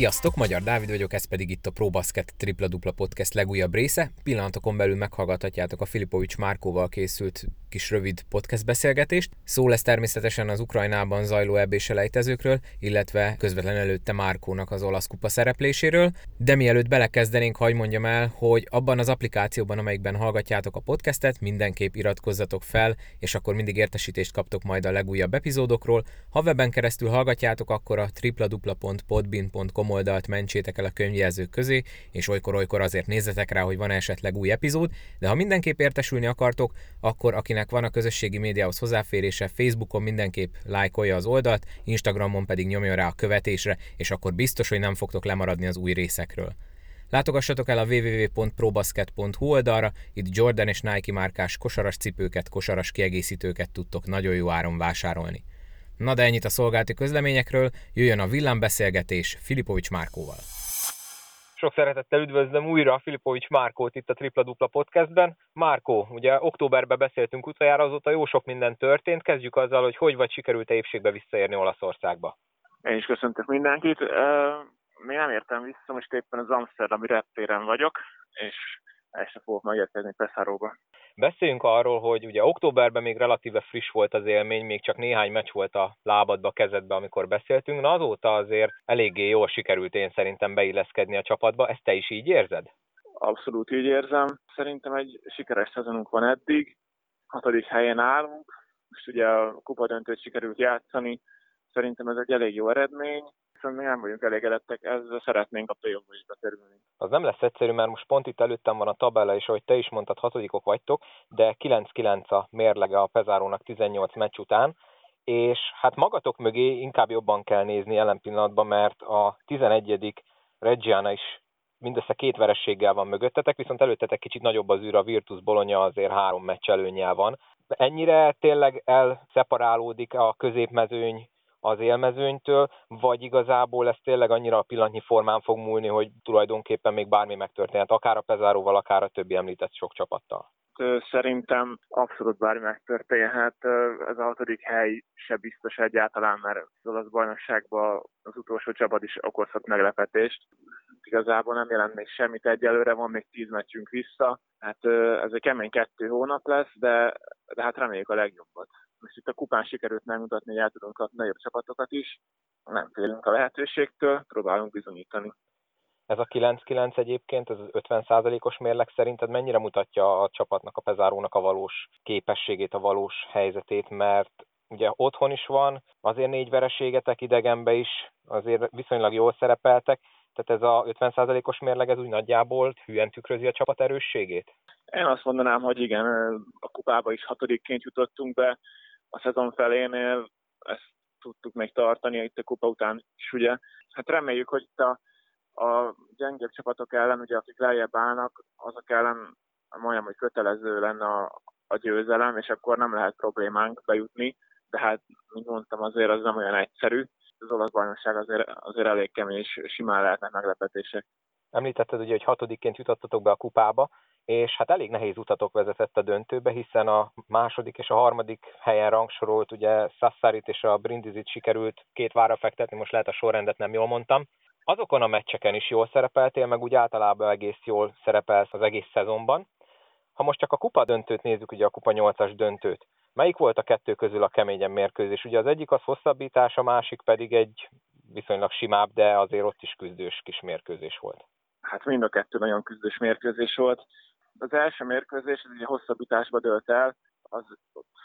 Sziasztok, Magyar Dávid vagyok, ez pedig itt a ProBasket Tripla Dupla Podcast legújabb része. Pillanatokon belül meghallgathatjátok a Filipovics Márkóval készült kis rövid podcast beszélgetést. Szó lesz természetesen az Ukrajnában zajló ebbéselejtezőkről, illetve közvetlen előtte Márkónak az olasz kupa szerepléséről. De mielőtt belekezdenénk, hagy mondjam el, hogy abban az applikációban, amelyikben hallgatjátok a podcastet, mindenképp iratkozzatok fel, és akkor mindig értesítést kaptok majd a legújabb epizódokról. Ha webben keresztül hallgatjátok, akkor a tripladupla.podbin.com oldalt mentsétek el a könyvjelzők közé, és olykor-olykor azért nézzetek rá, hogy van esetleg új epizód, de ha mindenképp értesülni akartok, akkor akinek van a közösségi médiához hozzáférése, Facebookon mindenképp lájkolja az oldalt, Instagramon pedig nyomja rá a követésre, és akkor biztos, hogy nem fogtok lemaradni az új részekről. Látogassatok el a www.probasket.hu oldalra, itt Jordan és Nike márkás kosaras cipőket, kosaras kiegészítőket tudtok nagyon jó áron vásárolni. Na de ennyit a szolgálti közleményekről, jöjjön a villámbeszélgetés Filipovics Márkóval. Sok szeretettel üdvözlöm újra Filipovics Márkót itt a Tripla Dupla Podcastben. Márkó, ugye októberben beszéltünk utoljára, azóta jó sok minden történt. Kezdjük azzal, hogy hogy vagy sikerült-e évségbe visszaérni Olaszországba? Én is köszöntök mindenkit. Még nem értem vissza, most éppen az Amsterdami reptéren vagyok, és este fogok megérkezni Peszáróba. Beszéljünk arról, hogy ugye októberben még relatíve friss volt az élmény, még csak néhány meccs volt a lábadba, kezedbe, amikor beszéltünk. Na azóta azért eléggé jól sikerült én szerintem beilleszkedni a csapatba. Ezt te is így érzed? Abszolút így érzem. Szerintem egy sikeres szezonunk van eddig. Hatodik helyen állunk. Most ugye a kupadöntőt sikerült játszani. Szerintem ez egy elég jó eredmény mi nem vagyunk elégedettek, ezzel szeretnénk a play is bekerülni. Az nem lesz egyszerű, mert most pont itt előttem van a tabella, és ahogy te is mondtad, hatodikok vagytok, de 9-9 a mérlege a Pezárónak 18 meccs után, és hát magatok mögé inkább jobban kell nézni jelen pillanatban, mert a 11. Reggiana is mindössze két verességgel van mögöttetek, viszont előttetek kicsit nagyobb az űr, a Virtus Bologna azért három meccs előnyel van. Ennyire tényleg elszeparálódik a középmezőny az élmezőnytől, vagy igazából ez tényleg annyira a pillanatnyi formán fog múlni, hogy tulajdonképpen még bármi megtörténhet, akár a Pezáróval, akár a többi említett sok csapattal? Szerintem abszolút bármi megtörténhet. Ez a hatodik hely se biztos egyáltalán, mert az olasz bajnokságban az utolsó csapat is okozhat meglepetést. Igazából nem jelent még semmit egyelőre, van még tíz meccsünk vissza. Hát ez egy kemény kettő hónap lesz, de, de hát reméljük a legjobbat most itt a kupán sikerült megmutatni, hogy el tudunk kapni nagyobb csapatokat is, nem félünk a lehetőségtől, próbálunk bizonyítani. Ez a 9-9 egyébként, ez az 50%-os mérleg szerinted mennyire mutatja a csapatnak, a Pezárónak a valós képességét, a valós helyzetét, mert ugye otthon is van, azért négy vereségetek idegenbe is, azért viszonylag jól szerepeltek, tehát ez a 50%-os mérleg ez úgy nagyjából hülyen tükrözi a csapat erősségét? Én azt mondanám, hogy igen, a kupába is hatodikként jutottunk be, a szezon felénél ezt tudtuk még tartani itt a kupa után is, ugye. Hát reméljük, hogy itt a, a gyengébb csapatok ellen, ugye akik lejjebb állnak, azok ellen majdnem, hogy kötelező lenne a, a győzelem, és akkor nem lehet problémánk bejutni, de hát, mint mondtam, azért az nem olyan egyszerű. Az olasz bajnokság azért, azért elég kemény, és simán lehetnek meglepetések. Említetted ugye, hogy hatodikként jutottatok be a kupába, és hát elég nehéz utatok vezetett a döntőbe, hiszen a második és a harmadik helyen rangsorolt, ugye Sassarit és a Brindizit sikerült két vára fektetni, most lehet a sorrendet nem jól mondtam. Azokon a meccseken is jól szerepeltél, meg úgy általában egész jól szerepelsz az egész szezonban. Ha most csak a kupa döntőt nézzük, ugye a kupa 8-as döntőt, melyik volt a kettő közül a keményebb mérkőzés? Ugye az egyik az hosszabbítás, a másik pedig egy viszonylag simább, de azért ott is küzdős kis mérkőzés volt. Hát mind a kettő nagyon küzdős mérkőzés volt az első mérkőzés, ez egy hosszabbításba dölt el, az,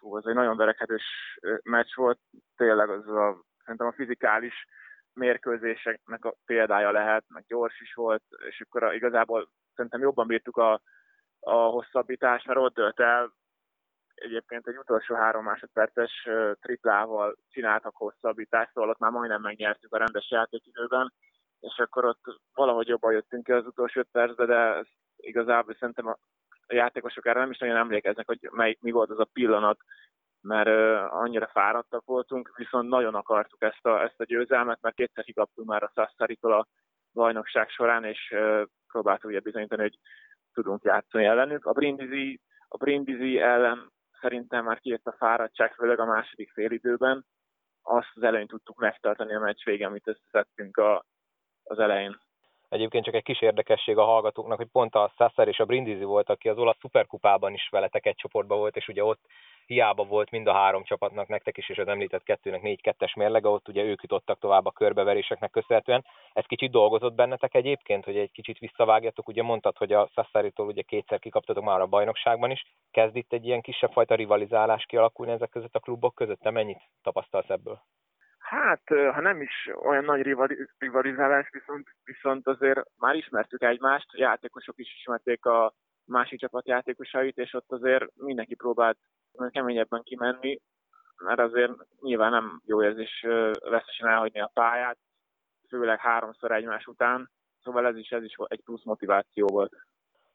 az egy nagyon verekedős meccs volt, tényleg az a, szerintem a fizikális mérkőzéseknek a példája lehet, meg gyors is volt, és akkor a, igazából szerintem jobban bírtuk a, a hosszabbítást, mert ott dölt el, egyébként egy utolsó három másodperces triplával csináltak hosszabbítást, szóval ott már majdnem megnyertük a rendes játékidőben, és akkor ott valahogy jobban jöttünk ki az utolsó öt percbe, de igazából szerintem a játékosok erre nem is nagyon emlékeznek, hogy mely, mi volt az a pillanat, mert uh, annyira fáradtak voltunk, viszont nagyon akartuk ezt a, ezt a győzelmet, mert kétszer kikaptunk már a Sasszaritól a bajnokság során, és uh, próbáltuk ugye bizonyítani, hogy tudunk játszani ellenük. A Brindisi, a Brindisi ellen szerintem már kijött a fáradtság, főleg a második félidőben. Azt az előnyt tudtuk megtartani a meccs végén, amit összeszedtünk a, az elején. Egyébként csak egy kis érdekesség a hallgatóknak, hogy pont a Sasser és a Brindisi volt, aki az olasz szuperkupában is veletek egy csoportban volt, és ugye ott hiába volt mind a három csapatnak, nektek is, és az említett kettőnek 4-2-es mérlege, ott ugye ők jutottak tovább a körbeveréseknek köszönhetően. Ez kicsit dolgozott bennetek egyébként, hogy egy kicsit visszavágjatok, ugye mondtad, hogy a Sassaritól ugye kétszer kikaptatok már a bajnokságban is. Kezd itt egy ilyen kisebb fajta rivalizálás kialakulni ezek között a klubok között? Te mennyit tapasztalsz ebből? Hát, ha nem is olyan nagy rivalizálás, viszont, viszont azért már ismertük egymást, játékosok is ismerték a másik csapat játékosait, és ott azért mindenki próbált keményebben kimenni, mert azért nyilván nem jó érzés veszesen elhagyni a pályát, főleg háromszor egymás után, szóval ez is, ez is egy plusz motiváció volt.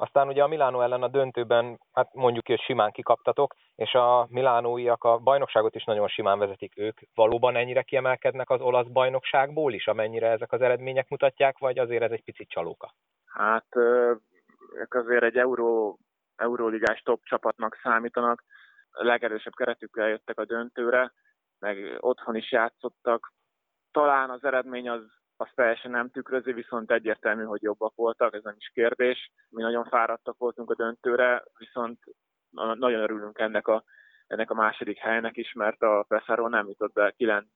Aztán ugye a Milánó ellen a döntőben, hát mondjuk hogy simán kikaptatok, és a milánóiak a bajnokságot is nagyon simán vezetik ők. Valóban ennyire kiemelkednek az olasz bajnokságból is, amennyire ezek az eredmények mutatják, vagy azért ez egy picit csalóka? Hát ők azért egy euró, euróligás top csapatnak számítanak, a legerősebb keretükkel jöttek a döntőre, meg otthon is játszottak. Talán az eredmény az az teljesen nem tükrözi, viszont egyértelmű, hogy jobbak voltak, ez nem is kérdés. Mi nagyon fáradtak voltunk a döntőre, viszont nagyon örülünk ennek a, ennek a második helynek is, mert a Pesaro nem jutott be 9,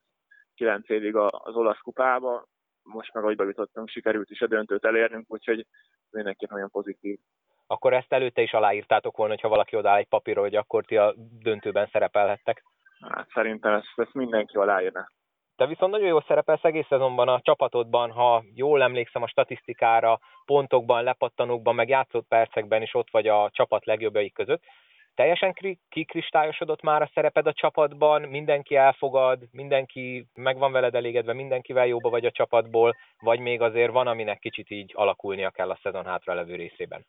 9 évig az olasz kupába, most meg ahogy bejutottunk, sikerült is a döntőt elérnünk, úgyhogy mindenképp nagyon pozitív. Akkor ezt előtte is aláírtátok volna, hogyha valaki odáll egy papírra, hogy akkor ti a döntőben szerepelhettek? Hát szerintem ezt, ezt mindenki aláírna. Te viszont nagyon jól szerepelsz egész szezonban a csapatodban, ha jól emlékszem a statisztikára, pontokban, lepattanókban, meg játszott percekben is ott vagy a csapat legjobbjai között. Teljesen kikristályosodott már a szereped a csapatban, mindenki elfogad, mindenki meg van veled elégedve, mindenkivel jóba vagy a csapatból, vagy még azért van, aminek kicsit így alakulnia kell a szezon hátra levő részében?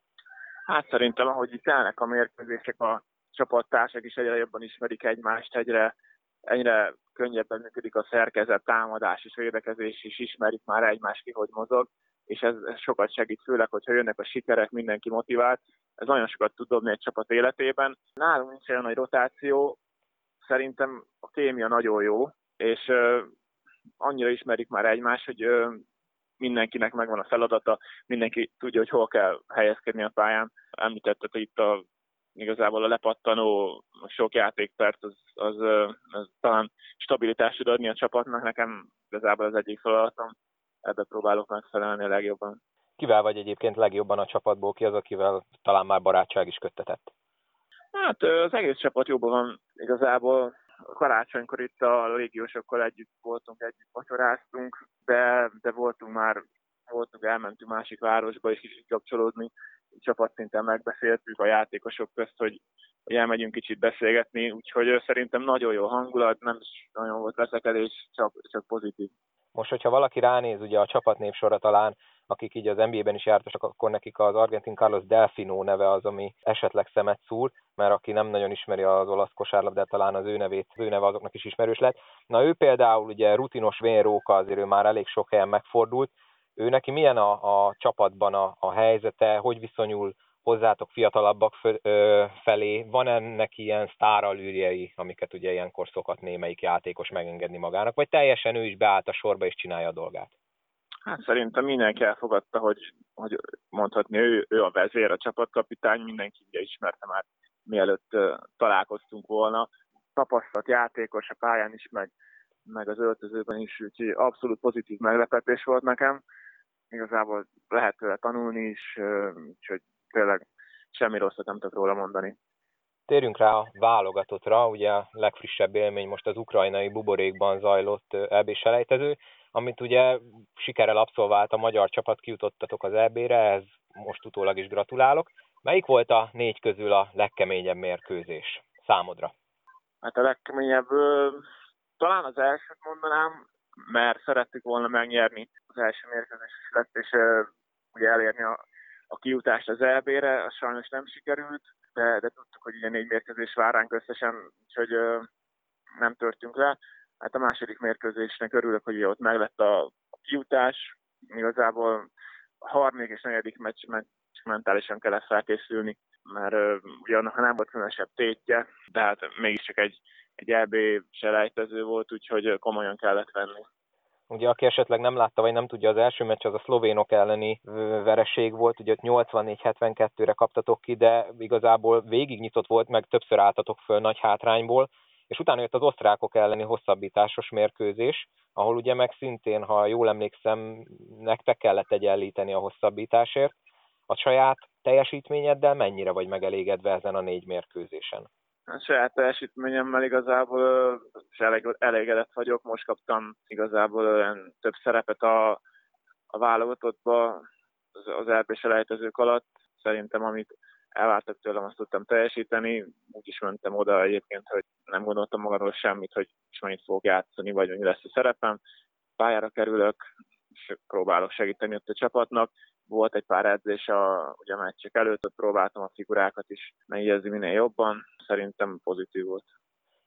Hát szerintem, ahogy itt állnak a mérkőzések, a csapattársak is egyre jobban ismerik egymást, egyre egyre könnyebben működik a szerkezet, támadás és védekezés is, ismerik már egymást ki, hogy mozog, és ez, ez sokat segít, főleg, hogyha jönnek a sikerek, mindenki motivált. Ez nagyon sokat tud dobni egy csapat életében. Nálunk nincs olyan nagy rotáció, szerintem a kémia nagyon jó, és uh, annyira ismerik már egymást, hogy uh, mindenkinek megvan a feladata, mindenki tudja, hogy hol kell helyezkedni a pályán. Említetted itt a igazából a lepattanó sok játékperc az, az, az talán stabilitást tud adni a csapatnak. Nekem igazából az egyik feladatom, ebbe próbálok megfelelni a legjobban. Kivel vagy egyébként legjobban a csapatból? Ki az, akivel talán már barátság is köttetett? Hát az egész csapat jobban van igazából. Karácsonykor itt a légiósokkal együtt voltunk, együtt vacsoráztunk, de, de voltunk már, voltunk, elmentünk másik városba is kicsit kapcsolódni, csapatszinten megbeszéltük a játékosok közt, hogy, hogy elmegyünk kicsit beszélgetni, úgyhogy szerintem nagyon jó hangulat, nem is nagyon volt veszekedés, csak, csak pozitív. Most, hogyha valaki ránéz ugye a csapatnév sorra talán, akik így az NBA-ben is jártak, akkor nekik az argentin Carlos Delfino neve az, ami esetleg szemet szúr, mert aki nem nagyon ismeri az olasz kosárlabdát, talán az ő nevét, az ő neve azoknak is ismerős lett. Na ő például ugye rutinos vénróka, azért ő már elég sok helyen megfordult, ő neki milyen a, a csapatban a, a helyzete, hogy viszonyul hozzátok fiatalabbak felé, van ennek ilyen sztáralűrjei, amiket ugye ilyenkor szokott némelyik játékos megengedni magának, vagy teljesen ő is beállt a sorba és csinálja a dolgát? Hát szerintem mindenki elfogadta, hogy, hogy mondhatni, ő, ő a vezér, a csapatkapitány, mindenki ugye ismerte már, mielőtt találkoztunk volna. Tapasztalt játékos a pályán is, meg, meg az öltözőben is, úgyhogy abszolút pozitív meglepetés volt nekem igazából lehet tőle tanulni is, úgyhogy tényleg semmi rosszat nem tudok róla mondani. Térjünk rá a válogatottra, ugye a legfrissebb élmény most az ukrajnai buborékban zajlott eb selejtező, amit ugye sikerrel abszolvált a magyar csapat, kijutottatok az EB-re, ez most utólag is gratulálok. Melyik volt a négy közül a legkeményebb mérkőzés számodra? Hát a legkeményebb, talán az elsőt mondanám, mert szerettük volna megnyerni az első mérkőzés lett, és uh, ugye elérni a, a kijutást az EB-re, az sajnos nem sikerült, de, de tudtuk, hogy ugye négy mérkőzés vár ránk összesen, úgyhogy uh, nem törtünk le. Hát a második mérkőzésnek örülök, hogy ott meg lett a kijutás, igazából a harmadik és negyedik meccs, meccs mentálisan kellett felkészülni, mert uh, ugye annak nem volt különösebb tétje, de hát mégiscsak egy, egy EB selejtező volt, úgyhogy komolyan kellett venni. ugye aki esetleg nem látta, vagy nem tudja, az első meccs az a szlovénok elleni vereség volt, ugye 84-72-re kaptatok ki, de igazából végig nyitott volt, meg többször álltatok föl nagy hátrányból, és utána jött az osztrákok elleni hosszabbításos mérkőzés, ahol ugye meg szintén, ha jól emlékszem, nektek kellett egyenlíteni a hosszabbításért. A saját teljesítményeddel mennyire vagy megelégedve ezen a négy mérkőzésen? A saját teljesítményemmel igazából elég, elégedett vagyok. Most kaptam igazából olyan több szerepet a, a válogatottba az, az selejtezők alatt. Szerintem amit elvártak tőlem, azt tudtam teljesíteni. Úgy is mentem oda egyébként, hogy nem gondoltam magamról semmit, hogy is mennyit fogok játszani, vagy mi lesz a szerepem. Pályára kerülök, és próbálok segíteni ott a csapatnak. Volt egy pár edzés a, ugye a meccsek előtt, ott próbáltam a figurákat is megjegyezni minél jobban. Szerintem pozitív volt.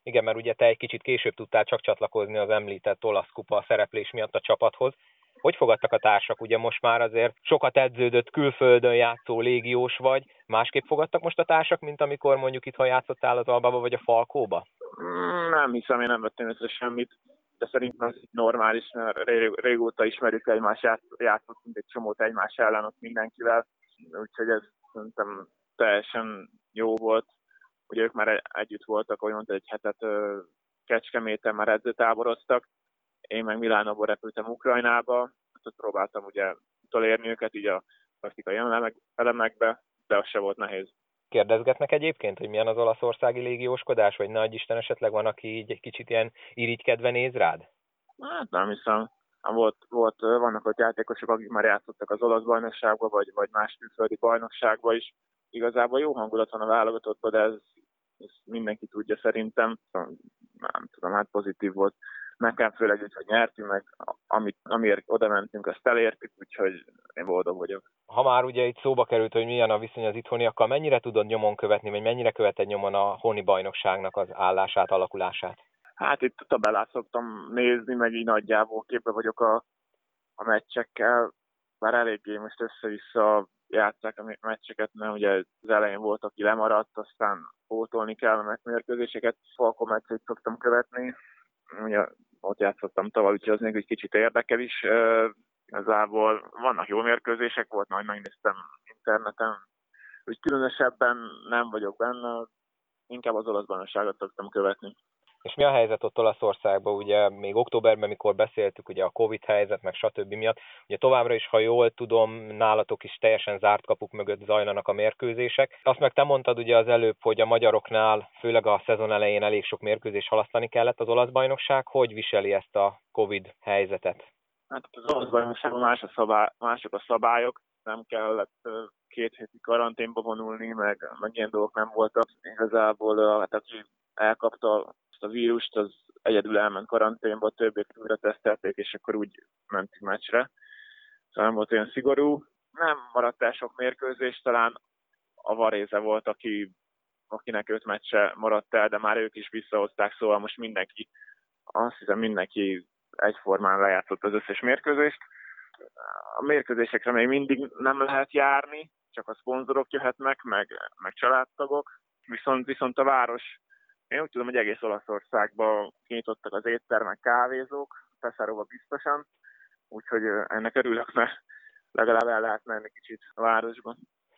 Igen, mert ugye te egy kicsit később tudtál csak csatlakozni az említett olasz kupa szereplés miatt a csapathoz. Hogy fogadtak a társak? Ugye most már azért sokat edződött, külföldön játszó légiós vagy. Másképp fogadtak most a társak, mint amikor mondjuk itt, ha játszottál az Albába vagy a Falkóba? Mm, nem hiszem, én nem vettem észre semmit de szerintem ez normális, mert régóta ismerjük egymást, játszottunk egy csomót egymás ellen ott mindenkivel, úgyhogy ez szerintem teljesen jó volt. Ugye ők már együtt voltak, hogy mondta, egy hetet Kecskeméten már edzőtáboroztak, én meg Milánóból repültem Ukrajnába, ott próbáltam ugye utolérni őket így a praktikai elemekbe, de az se volt nehéz. Kérdezgetnek egyébként, hogy milyen az olaszországi légióskodás, vagy nagy Isten esetleg van, aki így egy kicsit ilyen irigykedve néz rád? Hát nem hiszem. Volt, volt, vannak ott játékosok, akik már játszottak az olasz bajnokságban, vagy, vagy más külföldi bajnokságban is. Igazából jó hangulat van a válogatottban, de ez, ez mindenki tudja szerintem. Nem tudom, hát pozitív volt nekem főleg úgy, hogy nyertünk, meg amit, amiért oda mentünk, azt elértük, úgyhogy én boldog vagyok. Ha már ugye itt szóba került, hogy milyen a viszony az itthoniakkal, mennyire tudod nyomon követni, vagy mennyire követed nyomon a honi bajnokságnak az állását, alakulását? Hát itt tabellát szoktam nézni, meg így nagyjából képbe vagyok a, a meccsekkel, bár eléggé most össze-vissza játszák a meccseket, mert ugye az elején volt, aki lemaradt, aztán pótolni kell a mérkőzéseket. Falko meccsét szoktam követni, ugye ott játszottam tavaly, úgyhogy az még egy kicsit érdekel is. Igazából vannak jó mérkőzések, volt, majd megnéztem interneten, úgy különösebben nem vagyok benne, inkább az olasz bajnokságot szoktam követni. És mi a helyzet ott Olaszországban? Ugye még októberben, mikor beszéltük ugye a Covid helyzet, meg stb. miatt, ugye továbbra is, ha jól tudom, nálatok is teljesen zárt kapuk mögött zajlanak a mérkőzések. Azt meg te mondtad ugye az előbb, hogy a magyaroknál, főleg a szezon elején elég sok mérkőzés halasztani kellett az olasz bajnokság. Hogy viseli ezt a Covid helyzetet? Hát az olasz bajnokságban más a szabály, mások a szabályok, nem kellett két héti karanténba vonulni, meg, meg ilyen dolgok nem voltak. Igazából, hát aki elkapta a vírust, az egyedül elment karanténba, többet újra tesztelték, és akkor úgy mentünk meccsre. Szóval nem volt olyan szigorú. Nem maradt el sok mérkőzés, talán a Varéze volt, aki, akinek öt meccse maradt el, de már ők is visszahozták, szóval most mindenki, azt hiszem mindenki egyformán lejátszott az összes mérkőzést. A mérkőzésekre még mindig nem lehet járni, csak a szponzorok jöhetnek, meg, meg családtagok, viszont, viszont a város én úgy tudom, hogy egész Olaszországban kinyitottak az éttermek, kávézók, Peszáróba biztosan, úgyhogy ennek örülök, mert legalább el lehet menni kicsit a városban.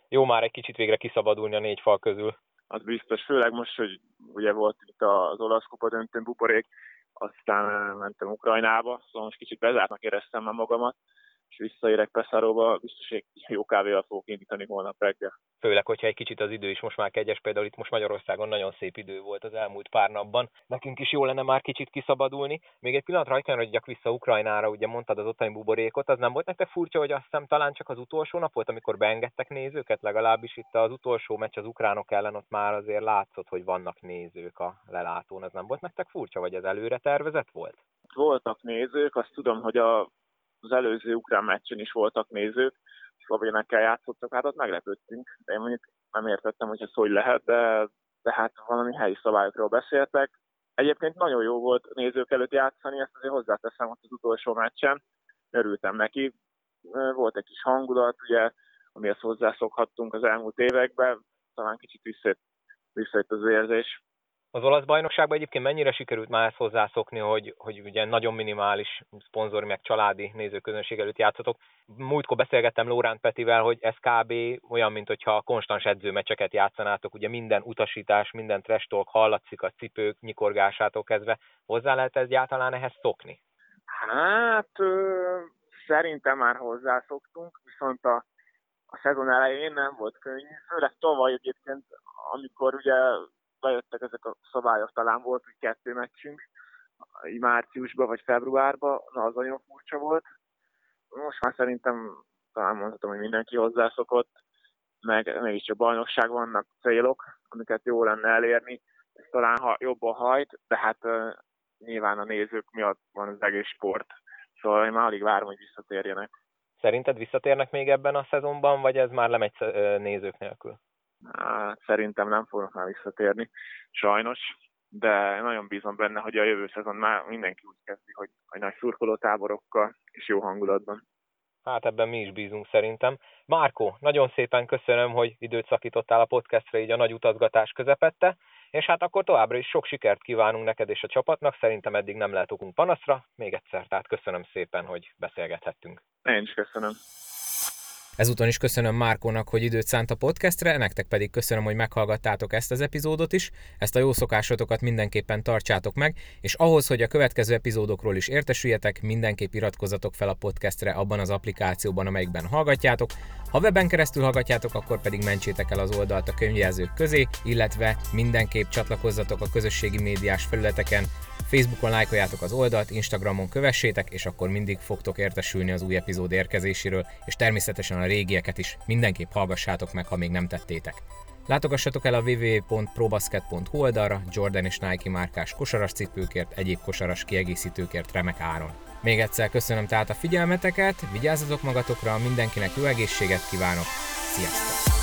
Jó már egy kicsit végre kiszabadulni a négy fal közül. Az biztos, főleg most, hogy ugye volt itt az olasz kupa döntőn buborék, aztán mentem Ukrajnába, szóval most kicsit bezártnak éreztem már magamat, és visszaérek Peszáróba, biztos egy jó kávéval fogok indítani holnap reggel. Főleg, hogyha egy kicsit az idő is most már kegyes, például itt most Magyarországon nagyon szép idő volt az elmúlt pár napban. Nekünk is jó lenne már kicsit kiszabadulni. Még egy pillanatra hogy vissza Ukrajnára, ugye mondtad az ottani buborékot, az nem volt nektek furcsa, hogy azt hiszem talán csak az utolsó nap volt, amikor beengedtek nézőket, legalábbis itt az utolsó meccs az ukránok ellen ott már azért látszott, hogy vannak nézők a lelátón. Ez nem volt nektek furcsa, vagy ez előre tervezett volt? Voltak nézők, azt tudom, hogy a az előző ukrán meccsen is voltak nézők, szlovénekkel játszottak, hát ott meglepődtünk, én mondjuk nem értettem, hogy ez hogy lehet, de, de hát valami helyi szabályokról beszéltek. Egyébként nagyon jó volt nézők előtt játszani, ezt azért hozzáteszem ott az utolsó meccsen, örültem neki. Volt egy kis hangulat, ugye, amihez hozzászokhattunk az elmúlt években, talán kicsit visszajött, visszajött az érzés. Az olasz bajnokságban egyébként mennyire sikerült már ezt hozzászokni, hogy, hogy ugye nagyon minimális szponzori meg családi nézőközönség előtt játszotok. Múltkor beszélgettem Lórán Petivel, hogy ez kb. olyan, mint hogyha konstans edzőmecseket játszanátok, ugye minden utasítás, minden trestolk hallatszik a cipők nyikorgásától kezdve. Hozzá lehet egyáltalán ehhez szokni? Hát ö, szerintem már hozzászoktunk, viszont a, a szezon elején nem volt könnyű, főleg tavaly egyébként, amikor ugye bejöttek ezek a szabályok, talán volt, hogy kettő meccsünk, márciusban vagy februárban, na az nagyon furcsa volt. Most már szerintem talán mondhatom, hogy mindenki hozzászokott, meg mégis a bajnokság vannak célok, amiket jó lenne elérni, ez talán ha jobban hajt, de hát uh, nyilván a nézők miatt van az egész sport. Szóval én már alig várom, hogy visszatérjenek. Szerinted visszatérnek még ebben a szezonban, vagy ez már lemegy nézők nélkül? Szerintem nem fognak már visszatérni, sajnos, de nagyon bízom benne, hogy a jövő szezon már mindenki úgy kezdi, hogy, hogy nagy szurkoló táborokkal és jó hangulatban. Hát ebben mi is bízunk szerintem. Márkó, nagyon szépen köszönöm, hogy időt szakítottál a podcastre így a nagy utazgatás közepette, és hát akkor továbbra is sok sikert kívánunk neked és a csapatnak, szerintem eddig nem lehet okunk panaszra. Még egyszer, tehát köszönöm szépen, hogy beszélgethettünk. Én is köszönöm. Ezúton is köszönöm Márkónak, hogy időt szánt a podcastre, nektek pedig köszönöm, hogy meghallgattátok ezt az epizódot is. Ezt a jó szokásotokat mindenképpen tartsátok meg, és ahhoz, hogy a következő epizódokról is értesüljetek, mindenképp iratkozzatok fel a podcastre abban az applikációban, amelyikben hallgatjátok. Ha webben keresztül hallgatjátok, akkor pedig mentsétek el az oldalt a könyvjelzők közé, illetve mindenképp csatlakozzatok a közösségi médiás felületeken, Facebookon lájkoljátok az oldalt, Instagramon kövessétek, és akkor mindig fogtok értesülni az új epizód érkezéséről, és természetesen a régieket is mindenképp hallgassátok meg, ha még nem tettétek. Látogassatok el a www.probasket.hu oldalra Jordan és Nike márkás kosaras cipőkért, egyéb kosaras kiegészítőkért remek áron. Még egyszer köszönöm tehát a figyelmeteket, vigyázzatok magatokra, mindenkinek jó egészséget kívánok, sziasztok!